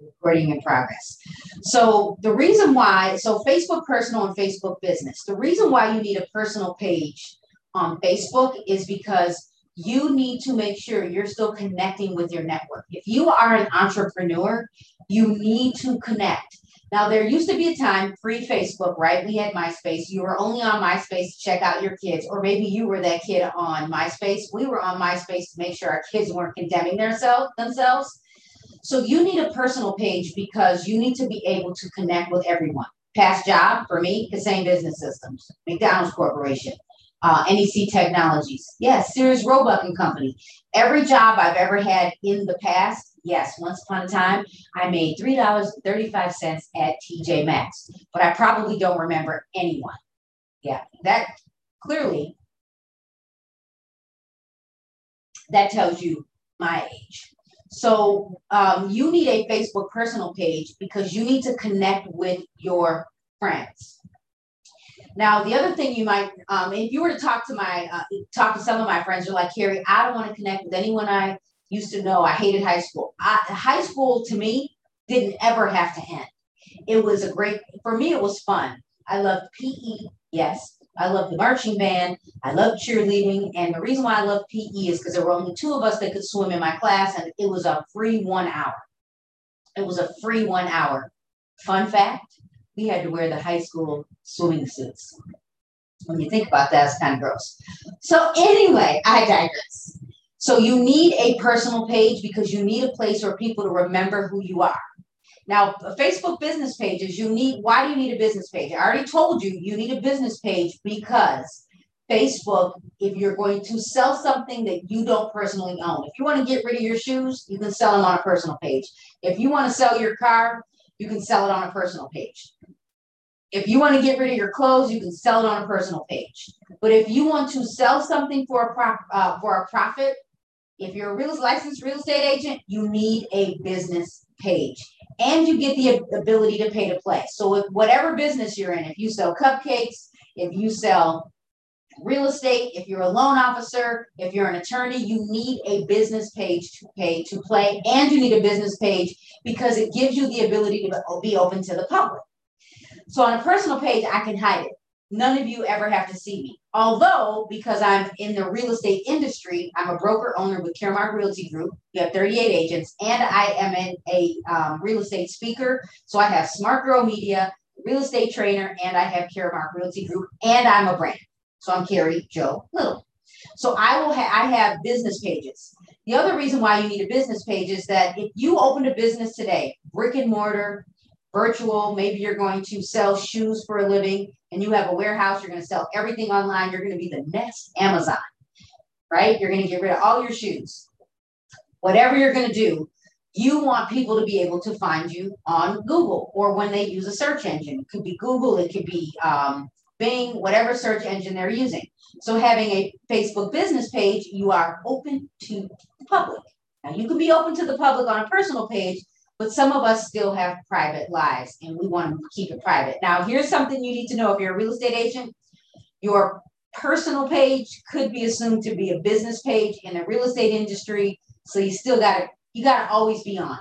recording in progress. So the reason why, so Facebook personal and Facebook business, the reason why you need a personal page on Facebook is because you need to make sure you're still connecting with your network. If you are an entrepreneur, you need to connect. Now, there used to be a time pre Facebook, right? We had MySpace. You were only on MySpace to check out your kids, or maybe you were that kid on MySpace. We were on MySpace to make sure our kids weren't condemning themselves themselves. So you need a personal page because you need to be able to connect with everyone. Past job for me, Kasein Business Systems, McDonald's Corporation, uh, NEC Technologies, yes, Sears Roebuck and Company. Every job I've ever had in the past, yes, once upon a time, I made $3.35 at TJ Maxx, but I probably don't remember anyone. Yeah, that clearly, that tells you my age. So um, you need a Facebook personal page because you need to connect with your friends. Now, the other thing you might, um, if you were to talk to my, uh, talk to some of my friends, you're like, Carrie, I don't want to connect with anyone I used to know. I hated high school. I, high school to me didn't ever have to end. It was a great, for me, it was fun. I loved PE, yes. I love the marching band. I love cheerleading. And the reason why I love PE is because there were only two of us that could swim in my class, and it was a free one hour. It was a free one hour. Fun fact we had to wear the high school swimming suits. When you think about that, it's kind of gross. So, anyway, I digress. So, you need a personal page because you need a place for people to remember who you are. Now, Facebook business pages, you need, why do you need a business page? I already told you, you need a business page because Facebook, if you're going to sell something that you don't personally own, if you want to get rid of your shoes, you can sell them on a personal page. If you want to sell your car, you can sell it on a personal page. If you want to get rid of your clothes, you can sell it on a personal page. But if you want to sell something for a uh, for a profit, if you're a real licensed real estate agent, you need a business page and you get the ability to pay to play. So if whatever business you're in, if you sell cupcakes, if you sell real estate, if you're a loan officer, if you're an attorney, you need a business page to pay to play, and you need a business page because it gives you the ability to be open to the public. So on a personal page, I can hide it. None of you ever have to see me. Although, because I'm in the real estate industry, I'm a broker owner with Caremark Realty Group. We have 38 agents, and I am in a um, real estate speaker. So I have Smart Grow Media, real estate trainer, and I have Caremark Realty Group, and I'm a brand. So I'm Carrie Joe Little. So I will ha- I have business pages. The other reason why you need a business page is that if you opened a business today, brick and mortar, virtual, maybe you're going to sell shoes for a living, and you have a warehouse, you're going to sell everything online, you're going to be the next Amazon, right? You're going to get rid of all your shoes. Whatever you're going to do, you want people to be able to find you on Google or when they use a search engine. It could be Google, it could be um, Bing, whatever search engine they're using. So having a Facebook business page, you are open to the public. Now you can be open to the public on a personal page, but some of us still have private lives and we want to keep it private. Now, here's something you need to know if you're a real estate agent, your personal page could be assumed to be a business page in the real estate industry. So you still got to, you got to always be on,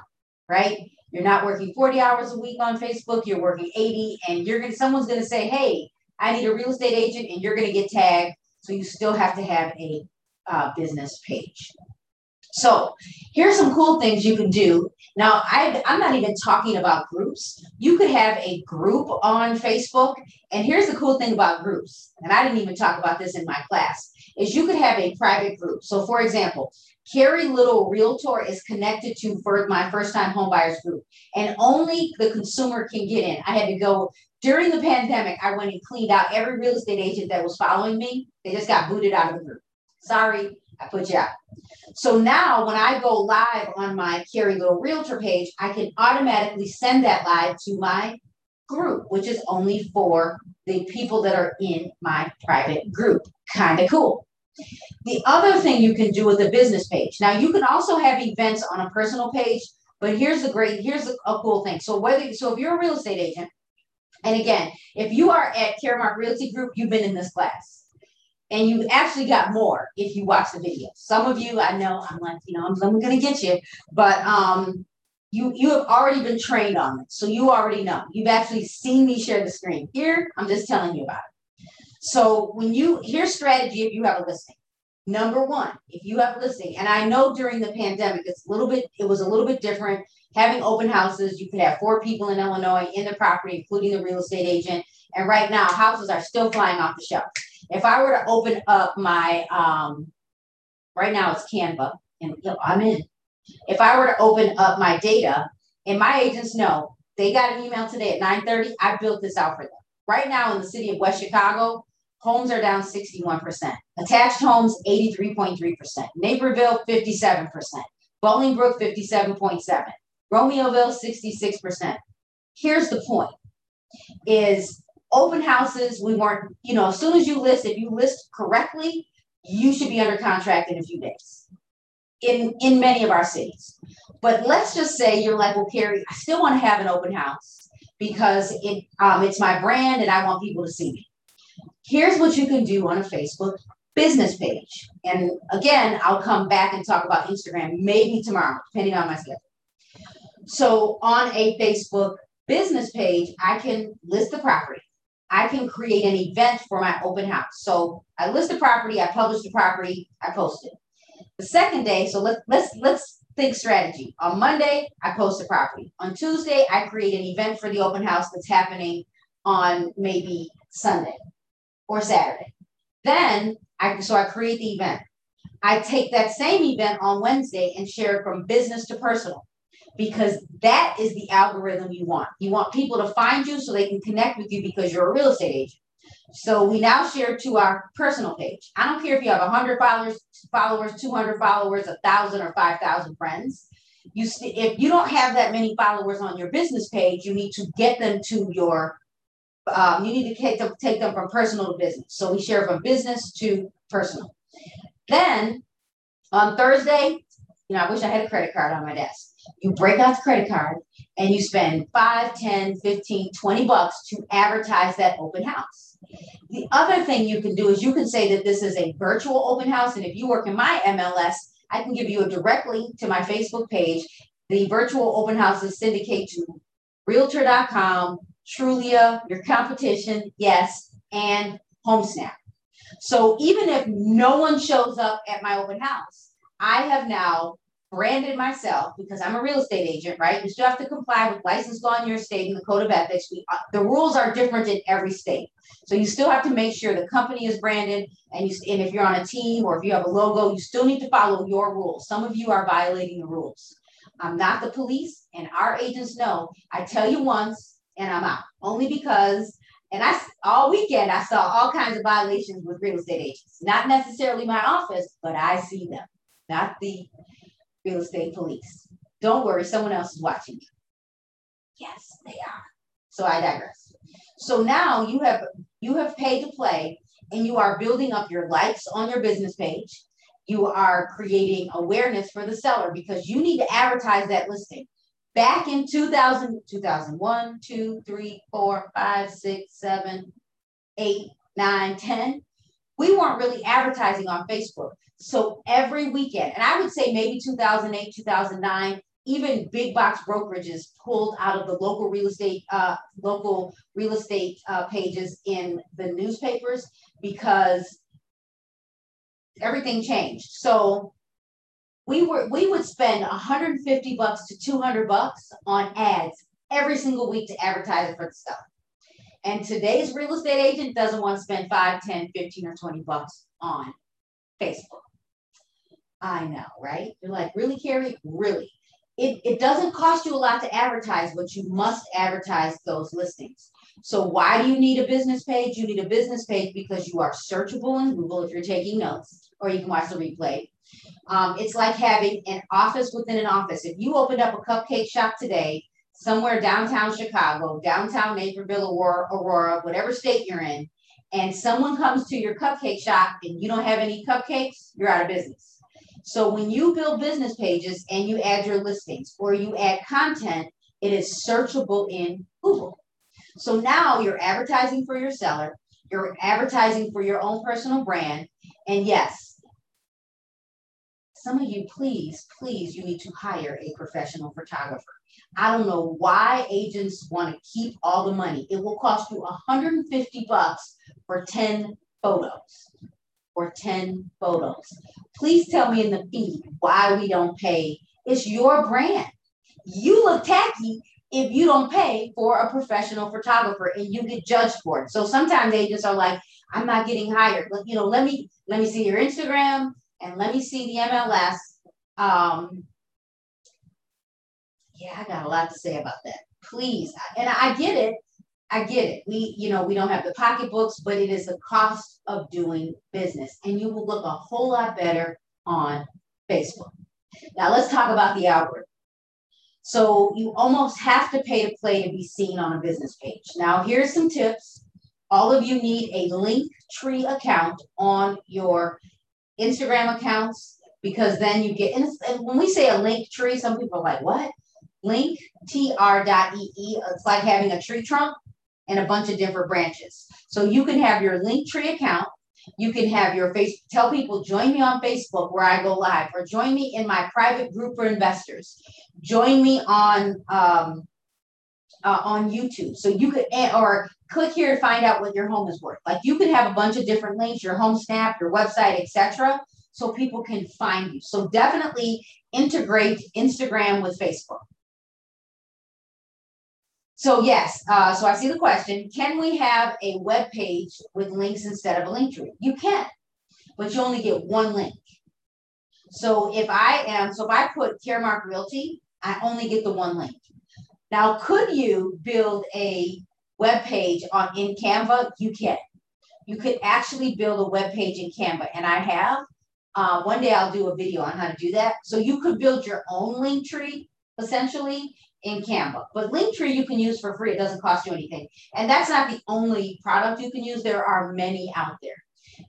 right? You're not working 40 hours a week on Facebook, you're working 80, and you're going to, someone's going to say, hey, I need a real estate agent, and you're going to get tagged. So you still have to have a uh, business page. So here's some cool things you can do. Now, I, I'm not even talking about groups. You could have a group on Facebook. And here's the cool thing about groups, and I didn't even talk about this in my class, is you could have a private group. So for example, Carrie Little Realtor is connected to for my first time homebuyers group, and only the consumer can get in. I had to go during the pandemic. I went and cleaned out every real estate agent that was following me. They just got booted out of the group. Sorry, I put you out. So now when I go live on my Carrie Little Realtor page, I can automatically send that live to my group, which is only for the people that are in my private group. Kind of cool. The other thing you can do with a business page. Now you can also have events on a personal page, but here's the great, here's a, a cool thing. So whether so if you're a real estate agent, and again, if you are at Caremark Realty Group, you've been in this class and you actually got more if you watch the video. Some of you, I know, I'm like, you know, I'm, I'm going to get you, but um, you you have already been trained on it. So you already know. You've actually seen me share the screen. Here, I'm just telling you about it. So when you here's strategy if you have a listing. Number one, if you have a listing, and I know during the pandemic, it's a little bit, it was a little bit different. Having open houses, you could have four people in Illinois in the property, including the real estate agent. And right now, houses are still flying off the shelf. If I were to open up my, um, right now it's Canva, and I'm in. If I were to open up my data, and my agents know they got an email today at 9:30, I built this out for them. Right now in the city of West Chicago, homes are down 61%. Attached homes, 83.3%. Naperville, 57%. Bolingbrook, 57.7. Romeoville, 66%. Here's the point is open houses, we weren't, you know, as soon as you list, if you list correctly, you should be under contract in a few days in, in many of our cities. But let's just say you're like, well, Carrie, I still want to have an open house because it um, it's my brand and I want people to see me. Here's what you can do on a Facebook business page. And again, I'll come back and talk about Instagram maybe tomorrow, depending on my schedule. So on a Facebook business page, I can list the property. I can create an event for my open house. So I list the property, I publish the property, I post it. The second day, so let's let's let's think strategy. On Monday, I post the property. On Tuesday, I create an event for the open house that's happening on maybe Sunday or Saturday. Then I so I create the event. I take that same event on Wednesday and share it from business to personal because that is the algorithm you want. You want people to find you so they can connect with you because you're a real estate agent. So we now share to our personal page. I don't care if you have 100 followers, followers, 200 followers, a 1,000 or 5,000 friends. You st- if you don't have that many followers on your business page, you need to get them to your. Um, you need to take them, take them from personal to business. So we share from business to personal. Then on Thursday, you know, I wish I had a credit card on my desk. You break out the credit card and you spend 5, 10, 15, 20 bucks to advertise that open house. The other thing you can do is you can say that this is a virtual open house. And if you work in my MLS, I can give you a direct link to my Facebook page. The virtual open houses syndicate to realtor.com, Trulia, your competition, yes, and HomeSnap. So even if no one shows up at my open house, I have now branded myself because I'm a real estate agent, right? You still have to comply with license law in your state and the code of ethics. We, uh, the rules are different in every state. So you still have to make sure the company is branded and you and if you're on a team or if you have a logo, you still need to follow your rules. Some of you are violating the rules. I'm not the police and our agents know I tell you once and I'm out. Only because and I all weekend I saw all kinds of violations with real estate agents. Not necessarily my office, but I see them. Not the real estate police. Don't worry, someone else is watching you. Yes, they are. So I digress. So now you have you have paid to play and you are building up your likes on your business page. You are creating awareness for the seller because you need to advertise that listing. Back in 2000, 2001, 2, 3, 4, 5, 6, 7, 8, 9, 10, we weren't really advertising on Facebook. So every weekend, and I would say maybe 2008, 2009, even big box brokerages pulled out of the local real estate uh, local real estate uh, pages in the newspapers because everything changed. So we were we would spend 150 bucks to 200 bucks on ads every single week to advertise for the seller. And today's real estate agent doesn't want to spend 5, 10, 15, or 20 bucks on Facebook. I know, right? You're like, really, Carrie? Really? It, it doesn't cost you a lot to advertise, but you must advertise those listings. So why do you need a business page? You need a business page because you are searchable in Google if you're taking notes, or you can watch the replay. Um, it's like having an office within an office. If you opened up a cupcake shop today, somewhere downtown Chicago, downtown Naperville, Aurora, Aurora, whatever state you're in, and someone comes to your cupcake shop and you don't have any cupcakes, you're out of business. So when you build business pages and you add your listings or you add content, it is searchable in Google. So now you're advertising for your seller, you're advertising for your own personal brand, and yes, some of you, please, please, you need to hire a professional photographer. I don't know why agents want to keep all the money. It will cost you 150 bucks for 10 photos. For 10 photos. Please tell me in the feed why we don't pay. It's your brand. You look tacky if you don't pay for a professional photographer and you get judged for it. So sometimes agents are like, I'm not getting hired. But you know, let me let me see your Instagram and let me see the MLS. Um, yeah, I got a lot to say about that. Please, and I get it. I get it. We, you know, we don't have the pocketbooks, but it is the cost of doing business, and you will look a whole lot better on Facebook. Now let's talk about the algorithm. So you almost have to pay to play to be seen on a business page. Now here's some tips. All of you need a link tree account on your Instagram accounts because then you get, and, when we say a link tree, some people are like, what? Link tr.ee, it's like having a tree trunk and a bunch of different branches. So you can have your link tree account. You can have your face, tell people, join me on Facebook where I go live, or join me in my private group for investors. Join me on um, uh, on YouTube. So you could, eh, or click here to find out what your home is worth. Like you could have a bunch of different links, your home snap, your website, etc., so people can find you. So definitely integrate Instagram with Facebook. So yes, uh, so I see the question. Can we have a web page with links instead of a link tree? You can, but you only get one link. So if I am, so if I put Caremark Realty, I only get the one link. Now, could you build a web page on in Canva? You can. You could actually build a web page in Canva, and I have. Uh, one day I'll do a video on how to do that. So you could build your own link tree essentially in Canva. But Linktree you can use for free. It doesn't cost you anything. And that's not the only product you can use. There are many out there.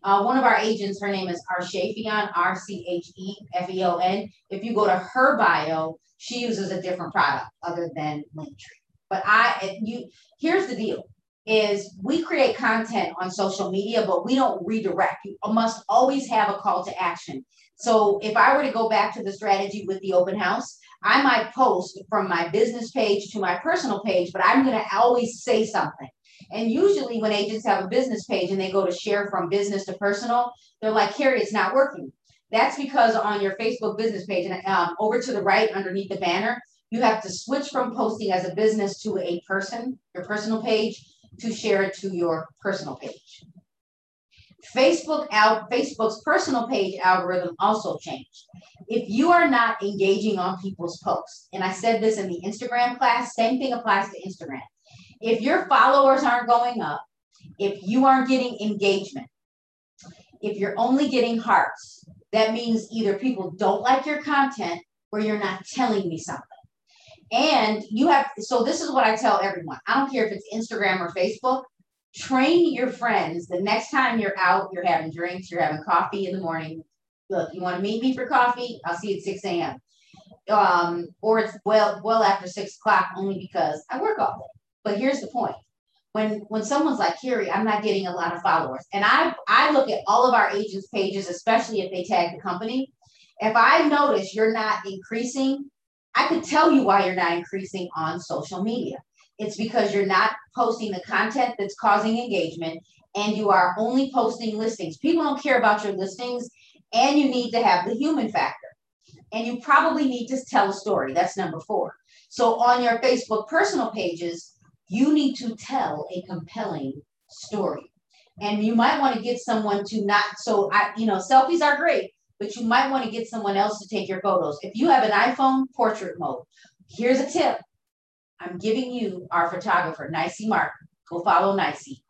Uh, one of our agents, her name is Archefion, R-C-H-E-F-E-O-N. If you go to her bio, she uses a different product other than Linktree. But I, you, here's the deal is we create content on social media, but we don't redirect. You must always have a call to action. So if I were to go back to the strategy with the open house, I might post from my business page to my personal page, but I'm going to always say something. And usually, when agents have a business page and they go to share from business to personal, they're like, Carrie, it's not working. That's because on your Facebook business page and um, over to the right underneath the banner, you have to switch from posting as a business to a person, your personal page, to share it to your personal page. Facebook out Facebook's personal page algorithm also changed. If you are not engaging on people's posts, and I said this in the Instagram class, same thing applies to Instagram. If your followers aren't going up, if you aren't getting engagement, if you're only getting hearts, that means either people don't like your content or you're not telling me something. And you have, so this is what I tell everyone. I don't care if it's Instagram or Facebook train your friends the next time you're out, you're having drinks, you're having coffee in the morning. Look, you want to meet me for coffee? I'll see you at 6 a.m. Um, or it's well, well after six o'clock only because I work all day. But here's the point. When when someone's like, Carrie, I'm not getting a lot of followers. And I I look at all of our agents' pages, especially if they tag the company. If I notice you're not increasing, I could tell you why you're not increasing on social media. It's because you're not posting the content that's causing engagement and you are only posting listings. People don't care about your listings and you need to have the human factor. And you probably need to tell a story. That's number four. So on your Facebook personal pages, you need to tell a compelling story. And you might want to get someone to not, so I, you know, selfies are great, but you might want to get someone else to take your photos. If you have an iPhone, portrait mode. Here's a tip I'm giving you our photographer, Nicey Mark. Go follow Nicey.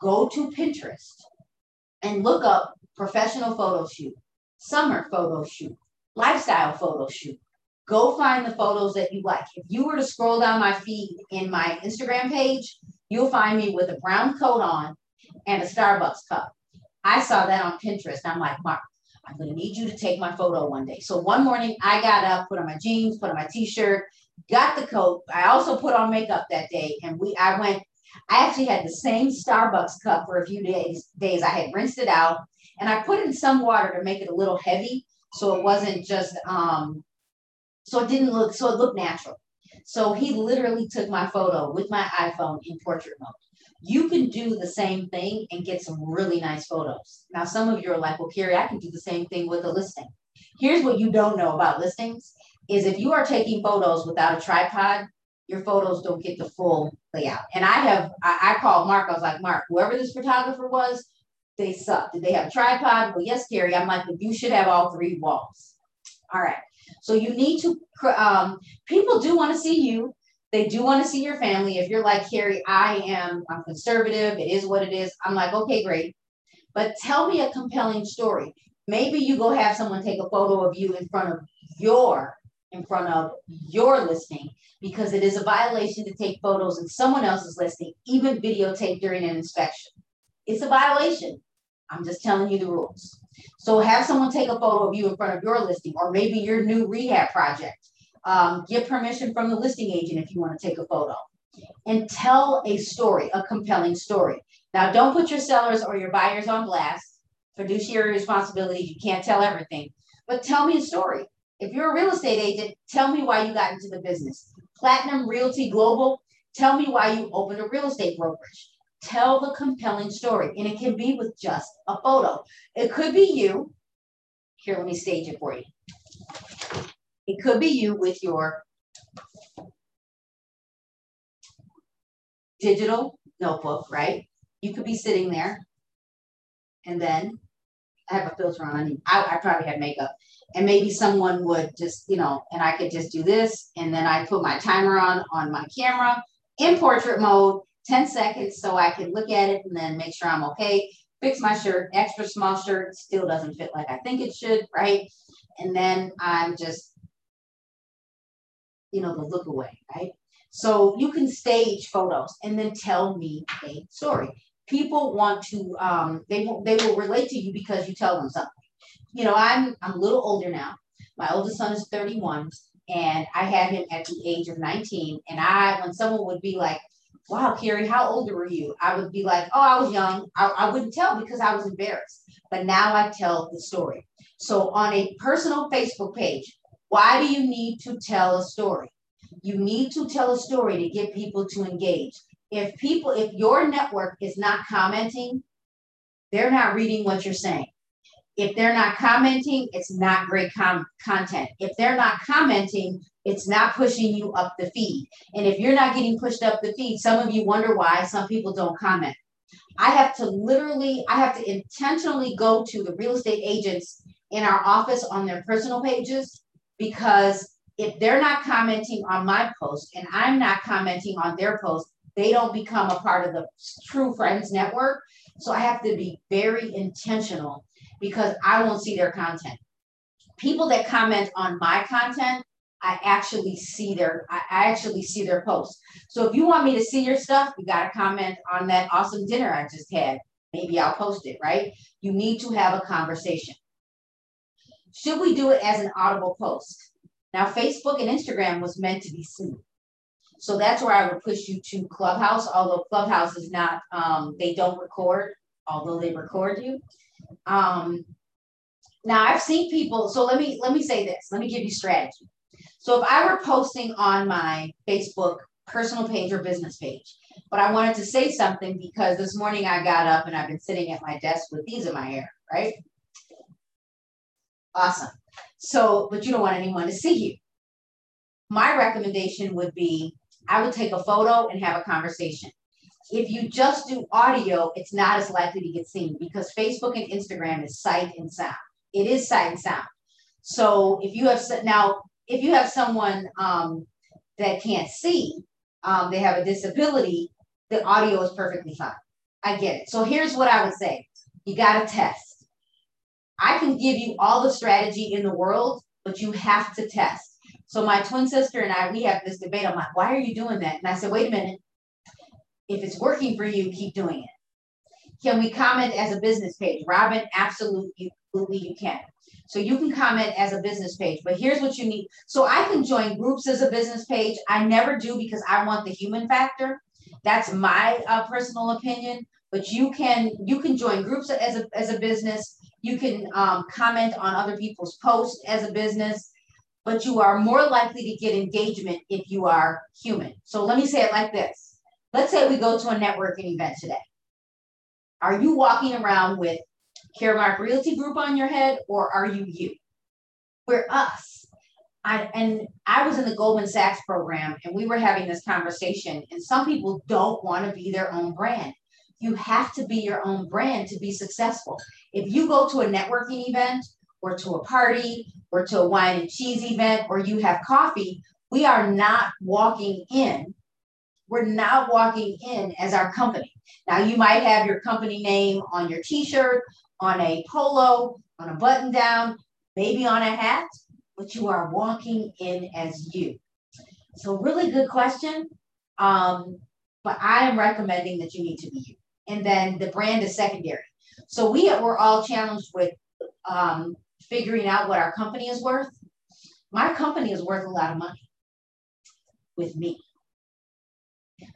Go to Pinterest and look up professional photo shoot, summer photo shoot, lifestyle photo shoot. Go find the photos that you like. If you were to scroll down my feed in my Instagram page, you'll find me with a brown coat on and a Starbucks cup. I saw that on Pinterest. I'm like, Mark, I'm going to need you to take my photo one day. So one morning I got up, put on my jeans, put on my t-shirt, got the coat. I also put on makeup that day, and we I went. I actually had the same Starbucks cup for a few days. Days I had rinsed it out, and I put in some water to make it a little heavy So it wasn't just um so it didn't look so it looked natural. So he literally took my photo with my iPhone in portrait mode. You can do the same thing and get some really nice photos. Now, some of you are like, well, Carrie, I can do the same thing with a listing. Here's what you don't know about listings is if you are taking photos without a tripod, your photos don't get the full layout. And I have, I, I called Mark, I was like, Mark, whoever this photographer was, they suck. Did they have a tripod? Well, yes, Carrie. I'm like, you should have all three walls. All right. So you need to, um, people do want to see you. They do want to see your family. If you're like, Carrie, I am, I'm conservative. It is what it is. I'm like, okay, great. But tell me a compelling story. Maybe you go have someone take a photo of you in front of your, in front of your listing because it is a violation to take photos in someone else's listing, even videotape during an inspection. It's a violation. I'm just telling you the rules. So have someone take a photo of you in front of your listing or maybe your new rehab project. Um, get permission from the listing agent if you want to take a photo and tell a story, a compelling story. Now, don't put your sellers or your buyers on blast. Fiduciary responsibility, you can't tell everything, but tell me a story. If you're a real estate agent, tell me why you got into the business. Platinum Realty Global, tell me why you opened a real estate brokerage. Tell the compelling story, and it can be with just a photo. It could be you. Here, let me stage it for you. It could be you with your digital notebook, right? You could be sitting there, and then have a filter on. I, I probably have makeup, and maybe someone would just, you know, and I could just do this, and then I put my timer on on my camera in portrait mode, 10 seconds so I can look at it and then make sure I'm okay. Fix my shirt, extra small shirt, still doesn't fit like I think it should, right? And then I'm just, you know, the look away, right? So you can stage photos and then tell me a story. People want to, um, they will, they will relate to you because you tell them something. You know, I'm, I'm a little older now. My oldest son is 31 and I had him at the age of 19. And I, when someone would be like, wow, Carrie, how old were you? I would be like, oh, I was young. I, I wouldn't tell because I was embarrassed. But now I tell the story. So on a personal Facebook page, why do you need to tell a story? You need to tell a story to get people to engage. If people, if your network is not commenting, they're not reading what you're saying. If they're not commenting, it's not great com- content. If they're not commenting, it's not pushing you up the feed. And if you're not getting pushed up the feed, some of you wonder why some people don't comment. I have to literally, I have to intentionally go to the real estate agents in our office on their personal pages because if they're not commenting on my post and I'm not commenting on their post, they don't become a part of the true friends network. So I have to be very intentional because I won't see their content. People that comment on my content, I actually see their I actually see their posts. So if you want me to see your stuff, you got to comment on that awesome dinner I just had. Maybe I'll post it, right? You need to have a conversation. Should we do it as an audible post? Now, Facebook and Instagram was meant to be seen. So that's where I would push you to Clubhouse, although Clubhouse is not, um, they don't record, although they record you. Um, now I've seen people, so let me let me say this. Let me give you strategy. So if I were posting on my Facebook personal page or business page, but I wanted to say something because this morning I got up and I've been sitting at my desk with these in my hair, right? Awesome. So, but you don't want anyone to see you. My recommendation would be I would take a photo and have a conversation. If you just do audio, it's not as likely to get seen because Facebook and Instagram is sight and sound. It is sight and sound. So if you have now, if you have someone um, that can't see, um, they have a disability, the audio is perfectly fine. I get it. So here's what I would say: you got to test. I can give you all the strategy in the world, but you have to test. So my twin sister and I, we have this debate. I'm like, why are you doing that? And I said, wait a minute. If it's working for you, keep doing it. Can we comment as a business page? Robin, absolutely, you can. So you can comment as a business page, but here's what you need. So I can join groups as a business page. I never do because I want the human factor. That's my uh, personal opinion. But you can you can join groups as a as a business. You can um, comment on other people's posts as a business, but you are more likely to get engagement if you are human. So let me say it like this. Let's say we go to a networking event today. Are you walking around with Caremark Realty Group on your head or are you you? We're us. I, and I was in the Goldman Sachs program and we were having this conversation and some people don't want to be their own brand. You have to be your own brand to be successful. If you go to a networking event or to a party or to a wine and cheese event or you have coffee, we are not walking in. We're not walking in as our company. Now, you might have your company name on your t shirt, on a polo, on a button down, maybe on a hat, but you are walking in as you. So, really good question. Um, but I am recommending that you need to be you. And then the brand is secondary. So, we were all challenged with um, figuring out what our company is worth. My company is worth a lot of money with me.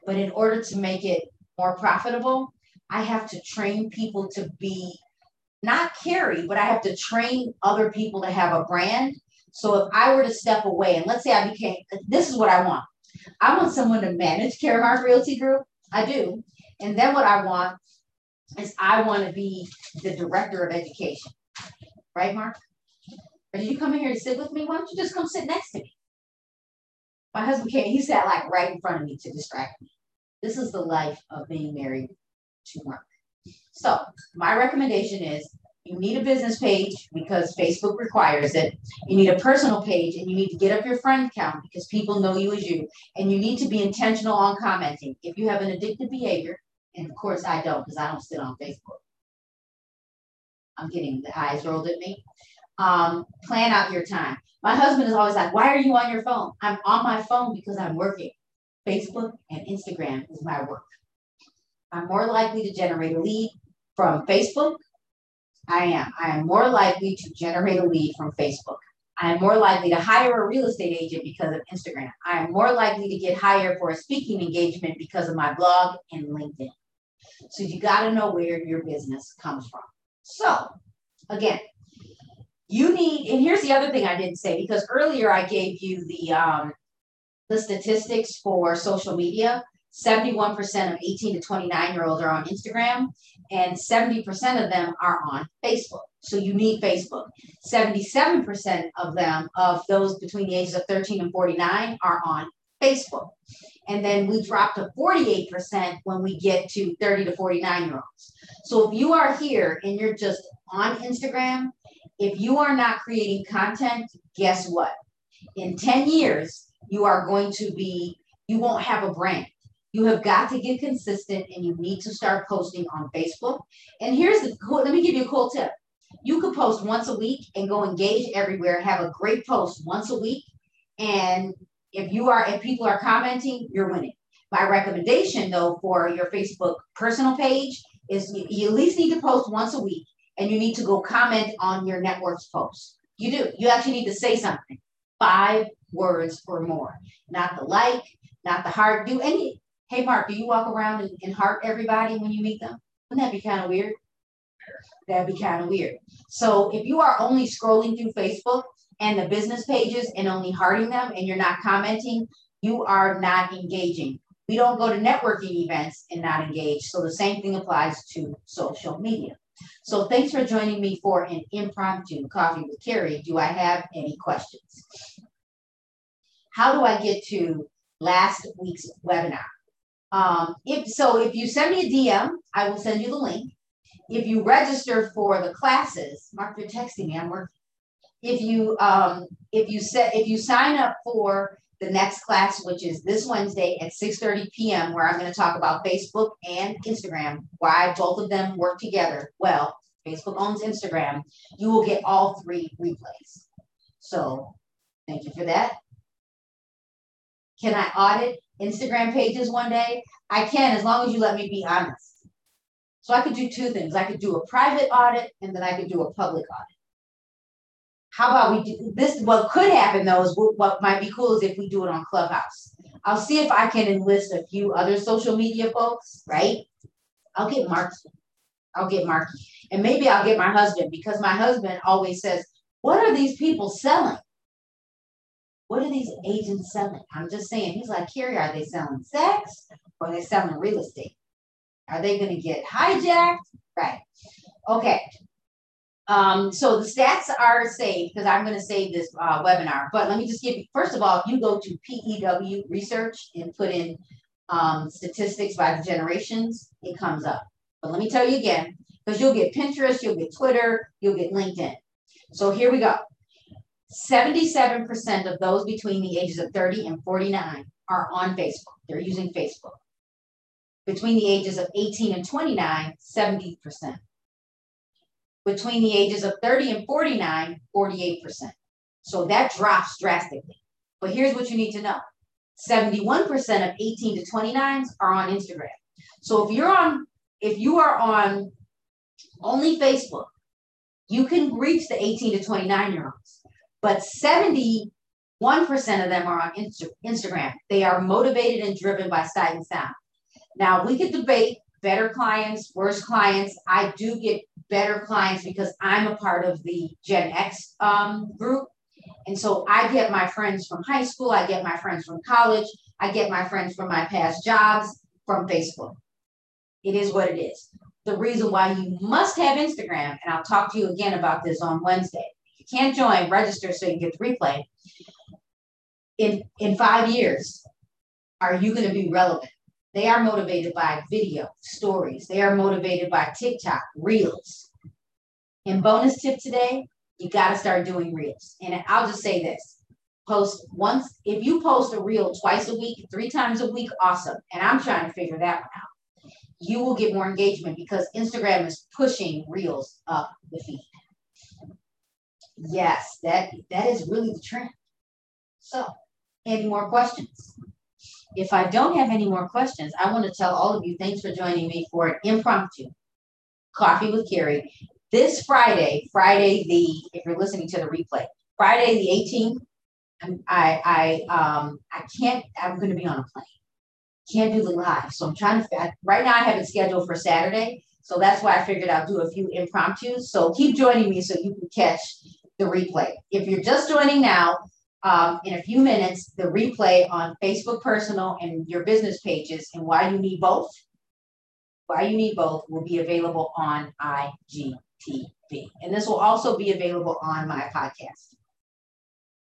But in order to make it more profitable, I have to train people to be not carry, but I have to train other people to have a brand. So if I were to step away, and let's say I became, this is what I want. I want someone to manage Caremark Realty Group. I do. And then what I want is I want to be the director of education. Right, Mark? Did you come in here to sit with me? Why don't you just come sit next to me? My husband came, he sat like right in front of me to distract me. This is the life of being married to Mark. So my recommendation is you need a business page because Facebook requires it. You need a personal page and you need to get up your friend count because people know you as you. And you need to be intentional on commenting. If you have an addictive behavior, and of course I don't because I don't sit on Facebook. I'm getting the eyes rolled at me. Um, plan out your time. My husband is always like, Why are you on your phone? I'm on my phone because I'm working. Facebook and Instagram is my work. I'm more likely to generate a lead from Facebook. I am. I am more likely to generate a lead from Facebook. I am more likely to hire a real estate agent because of Instagram. I am more likely to get hired for a speaking engagement because of my blog and LinkedIn. So you got to know where your business comes from. So again, you need, and here's the other thing I didn't say because earlier I gave you the um, the statistics for social media. 71% of 18 to 29 year olds are on Instagram, and 70% of them are on Facebook. So you need Facebook. 77% of them, of those between the ages of 13 and 49, are on Facebook. And then we drop to 48% when we get to 30 to 49 year olds. So if you are here and you're just on Instagram, if you are not creating content, guess what? In 10 years, you are going to be, you won't have a brand. You have got to get consistent and you need to start posting on Facebook. And here's the cool, let me give you a cool tip. You could post once a week and go engage everywhere, have a great post once a week. And if you are, if people are commenting, you're winning. My recommendation though for your Facebook personal page is you, at least need to post once a week and you need to go comment on your network's post. You do. You actually need to say something. Five words or more. Not the like, not the heart. Do any Hey, Mark, do you walk around and, and heart everybody when you meet them? Wouldn't that be kind of weird? That'd be kind of weird. So if you are only scrolling through Facebook and the business pages and only hearting them and you're not commenting, you are not engaging. We don't go to networking events and not engage. So the same thing applies to social media. So thanks for joining me for an impromptu coffee with Carrie. Do I have any questions? How do I get to last week's webinar? Um, if so, if you send me a DM, I will send you the link. If you register for the classes, Mark, you're texting me. I'm working. If you um, if you set if you sign up for the next class, which is this Wednesday at 6:30 p.m., where I'm going to talk about Facebook and Instagram, why both of them work together. Well, Facebook owns Instagram. You will get all three replays. So, thank you for that. Can I audit Instagram pages one day? I can as long as you let me be honest. So I could do two things. I could do a private audit and then I could do a public audit. How about we do this? What could happen though is what might be cool is if we do it on Clubhouse. I'll see if I can enlist a few other social media folks, right? I'll get Mark's I'll get Marky. And maybe I'll get my husband because my husband always says, What are these people selling? What are these agents selling? I'm just saying, he's like, Carrie, are they selling sex or are they selling real estate? Are they going to get hijacked? Right. Okay. Um, so the stats are saved because I'm going to save this uh, webinar. But let me just give you, first of all, if you go to PEW research and put in um, statistics by the generations, it comes up. But let me tell you again, because you'll get Pinterest, you'll get Twitter, you'll get LinkedIn. So here we go. 77% of those between the ages of 30 and 49 are on Facebook. They're using Facebook. Between the ages of 18 and 29, 70%. Between the ages of 30 and 49, 48%. So that drops drastically. But here's what you need to know 71% of 18 to 29s are on Instagram. So if you're on, if you are on only Facebook, you can reach the 18 to 29 year olds, but 71% of them are on Insta- Instagram. They are motivated and driven by sight and sound. Now we could debate better clients, worse clients. I do get better clients because I'm a part of the Gen X um, group. And so I get my friends from high school, I get my friends from college, I get my friends from my past jobs from Facebook. It is what it is. The reason why you must have Instagram, and I'll talk to you again about this on Wednesday. If you can't join, register so you can get the replay. In in five years, are you going to be relevant? They are motivated by video, stories. They are motivated by TikTok, reels. And bonus tip today, you got to start doing reels. And I'll just say this post once, if you post a reel twice a week, three times a week, awesome. And I'm trying to figure that one out. You will get more engagement because Instagram is pushing reels up the feed. Yes, that that is really the trend. So, any more questions? If I don't have any more questions, I want to tell all of you thanks for joining me for an impromptu coffee with Carrie this Friday, Friday the if you're listening to the replay, Friday the 18th. I I um I can't. I'm going to be on a plane. Can't do the live, so I'm trying to. Right now, I have it scheduled for Saturday, so that's why I figured I'll do a few impromptus. So keep joining me so you can catch the replay. If you're just joining now, um, in a few minutes the replay on Facebook personal and your business pages and why you need both. Why you need both will be available on IGTV. And this will also be available on my podcast.